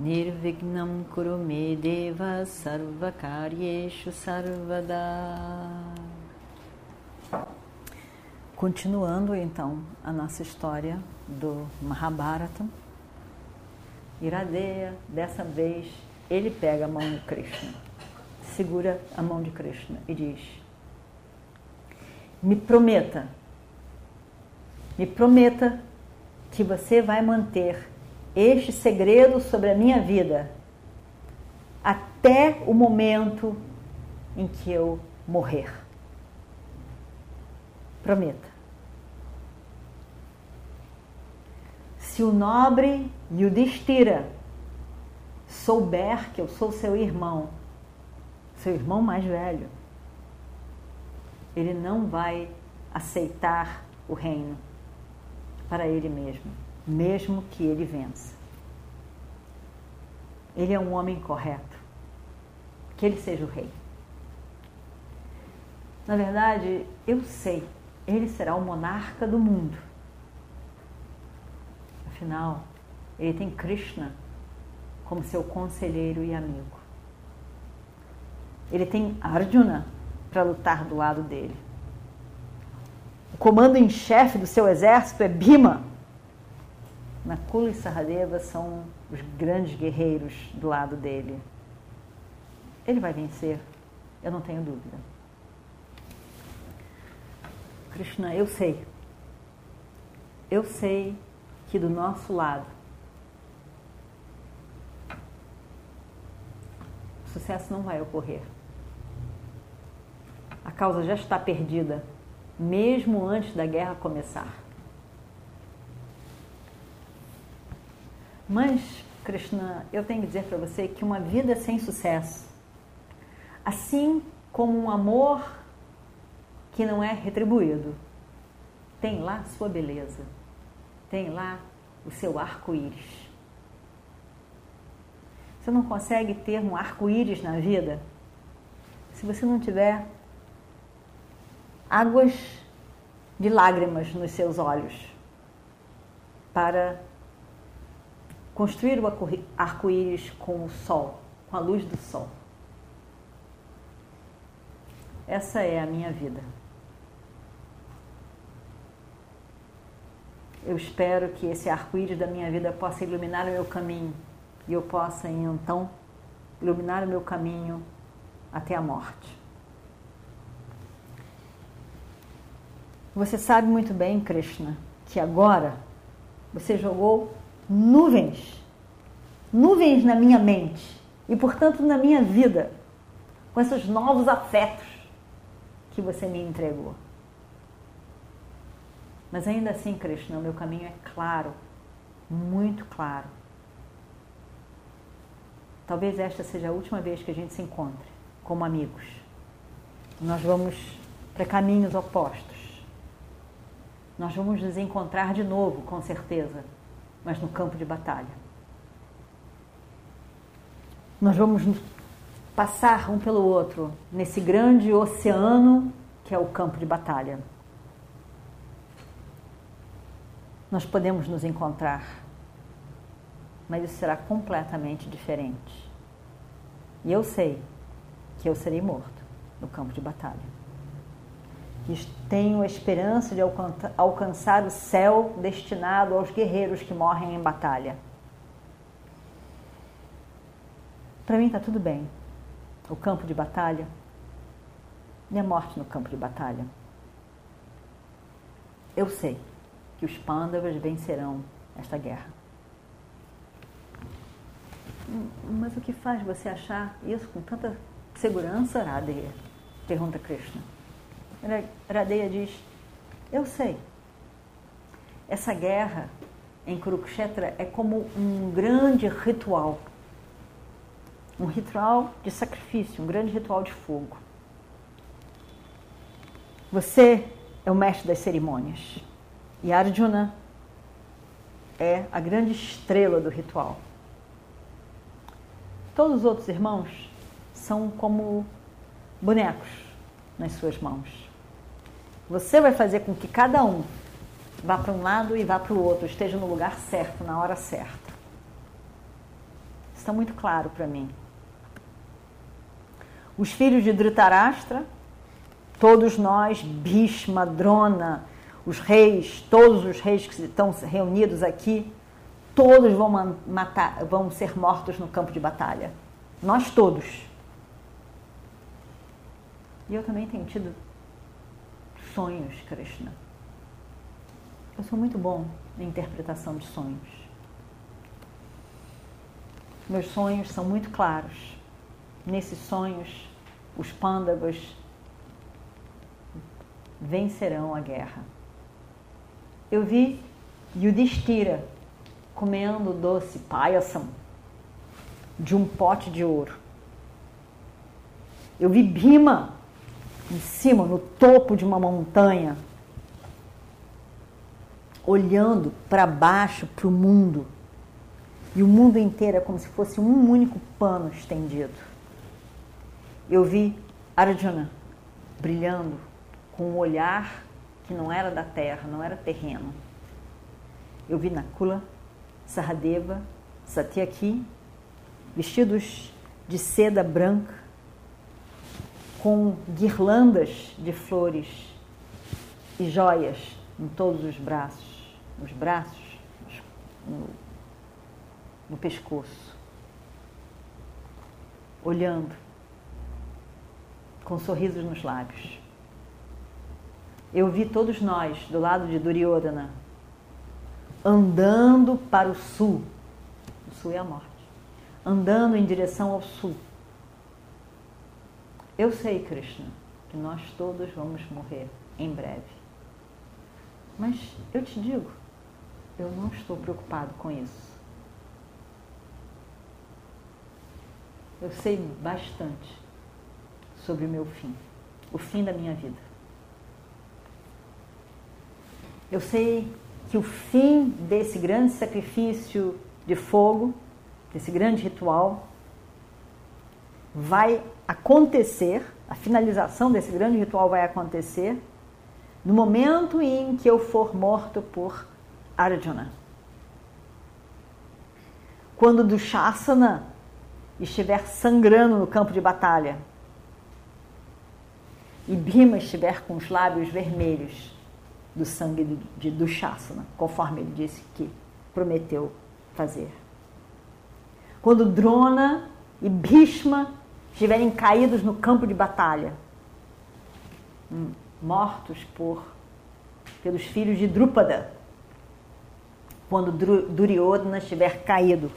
Nirvignam Kurume Deva Sarvakaryeshu Sarvada. Continuando então a nossa história do Mahabharata, Iradeya, dessa vez, ele pega a mão de Krishna, segura a mão de Krishna e diz: Me prometa, me prometa que você vai manter este segredo sobre a minha vida até o momento em que eu morrer. Prometa. Se o nobre Yudhishthira souber que eu sou seu irmão, seu irmão mais velho, ele não vai aceitar o reino para ele mesmo, mesmo que ele vença. Ele é um homem correto. Que ele seja o rei. Na verdade, eu sei, ele será o monarca do mundo. Afinal, ele tem Krishna como seu conselheiro e amigo. Ele tem Arjuna para lutar do lado dele. O comando em chefe do seu exército é Bhima. Nakula e Saradeva são os grandes guerreiros do lado dele. Ele vai vencer, eu não tenho dúvida. Krishna, eu sei. Eu sei que do nosso lado o sucesso não vai ocorrer. A causa já está perdida, mesmo antes da guerra começar. Mas, Krishna, eu tenho que dizer para você que uma vida sem sucesso, assim como um amor que não é retribuído, tem lá sua beleza tem lá o seu arco-íris. Você não consegue ter um arco-íris na vida se você não tiver águas de lágrimas nos seus olhos para construir o arco-íris com o sol, com a luz do sol. Essa é a minha vida. eu espero que esse arco-íris da minha vida possa iluminar o meu caminho e eu possa então iluminar o meu caminho até a morte. Você sabe muito bem, Krishna, que agora você jogou nuvens, nuvens na minha mente e, portanto, na minha vida, com esses novos afetos que você me entregou. Mas ainda assim, Krishna, o meu caminho é claro, muito claro. Talvez esta seja a última vez que a gente se encontre como amigos. Nós vamos para caminhos opostos. Nós vamos nos encontrar de novo, com certeza, mas no campo de batalha. Nós vamos passar um pelo outro nesse grande oceano que é o campo de batalha. nós podemos nos encontrar, mas isso será completamente diferente. E eu sei que eu serei morto no campo de batalha. E tenho a esperança de alcançar o céu destinado aos guerreiros que morrem em batalha. Para mim está tudo bem. O campo de batalha, minha morte no campo de batalha. Eu sei que os Pandavas vencerão esta guerra. Mas o que faz você achar isso com tanta segurança, Radeya? Pergunta Krishna. Radeya diz: Eu sei. Essa guerra em Kurukshetra é como um grande ritual. um ritual de sacrifício, um grande ritual de fogo. Você é o mestre das cerimônias e Arjuna é a grande estrela do ritual. Todos os outros irmãos são como bonecos nas suas mãos. Você vai fazer com que cada um vá para um lado e vá para o outro, esteja no lugar certo, na hora certa. Está muito claro para mim. Os filhos de Dhritarashtra, todos nós, Bhishma, Drona, os reis, todos os reis que estão reunidos aqui, todos vão matar, vão ser mortos no campo de batalha. Nós todos. E eu também tenho tido sonhos, Krishna. Eu sou muito bom na interpretação de sonhos. Meus sonhos são muito claros. Nesses sonhos, os pândavas vencerão a guerra. Eu vi Yudhishthira comendo doce payasam de um pote de ouro. Eu vi Bhima em cima, no topo de uma montanha, olhando para baixo, para o mundo. E o mundo inteiro é como se fosse um único pano estendido. Eu vi Arjuna brilhando com um olhar que não era da terra, não era terreno. Eu vi Nakula, Saradeva, Satyaki, vestidos de seda branca, com guirlandas de flores e joias em todos os braços nos braços, no, no pescoço, olhando, com sorrisos nos lábios. Eu vi todos nós do lado de Duryodhana andando para o sul. O sul é a morte. Andando em direção ao sul. Eu sei, Krishna, que nós todos vamos morrer em breve. Mas eu te digo, eu não estou preocupado com isso. Eu sei bastante sobre o meu fim, o fim da minha vida. Eu sei que o fim desse grande sacrifício de fogo, desse grande ritual, vai acontecer, a finalização desse grande ritual vai acontecer no momento em que eu for morto por Arjuna. Quando Dushasana estiver sangrando no campo de batalha e Bhima estiver com os lábios vermelhos do sangue de Dushasana, conforme ele disse que prometeu fazer. Quando Drona e Bhishma estiverem caídos no campo de batalha, hum, mortos por pelos filhos de Drupada, quando Duryodhana estiver caído,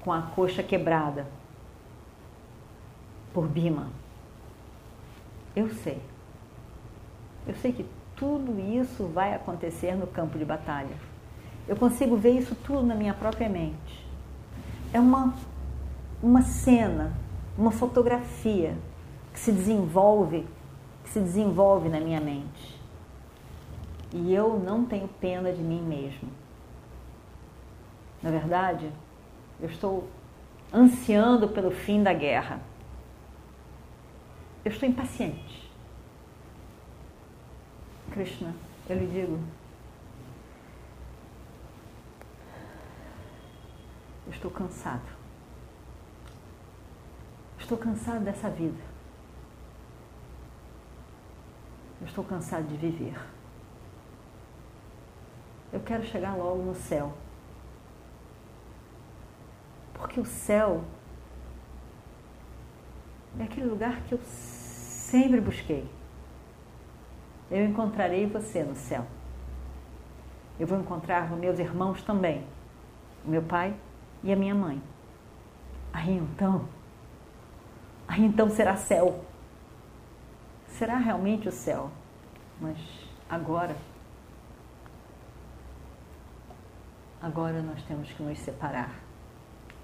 com a coxa quebrada por Bima. Eu sei. Eu sei que tudo isso vai acontecer no campo de batalha. Eu consigo ver isso tudo na minha própria mente. É uma, uma cena, uma fotografia que se desenvolve, que se desenvolve na minha mente e eu não tenho pena de mim mesmo. Na verdade, eu estou ansiando pelo fim da guerra. Eu estou impaciente. Krishna, eu lhe digo, eu estou cansado. Estou cansado dessa vida. Eu estou cansado de viver. Eu quero chegar logo no céu. Porque o céu é aquele lugar que eu sempre busquei. Eu encontrarei você no céu. Eu vou encontrar meus irmãos também, o meu pai e a minha mãe. Aí então, aí então será céu. Será realmente o céu. Mas agora Agora nós temos que nos separar.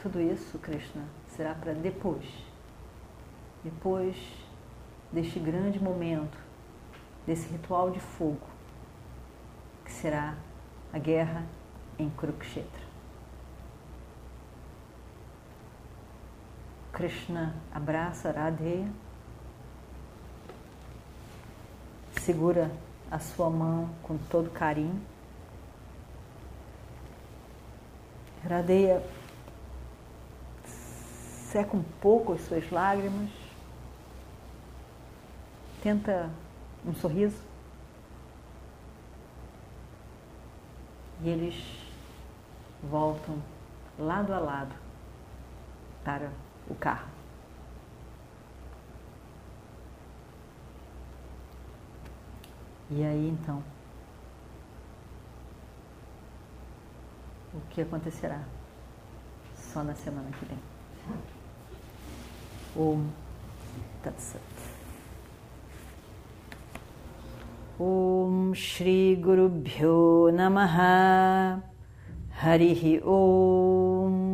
tudo isso, Krishna, será para depois. Depois deste grande momento, desse ritual de fogo, que será a guerra em Kurukshetra. Krishna abraça Radheya, segura a sua mão com todo carinho. Radheya seca um pouco as suas lágrimas, tenta um sorriso e eles voltam lado a lado para o carro. E aí então, o que acontecerá? Só na semana que vem. Om Tat Sat. Om Shri Guru Bhyo Namaha Harihi Om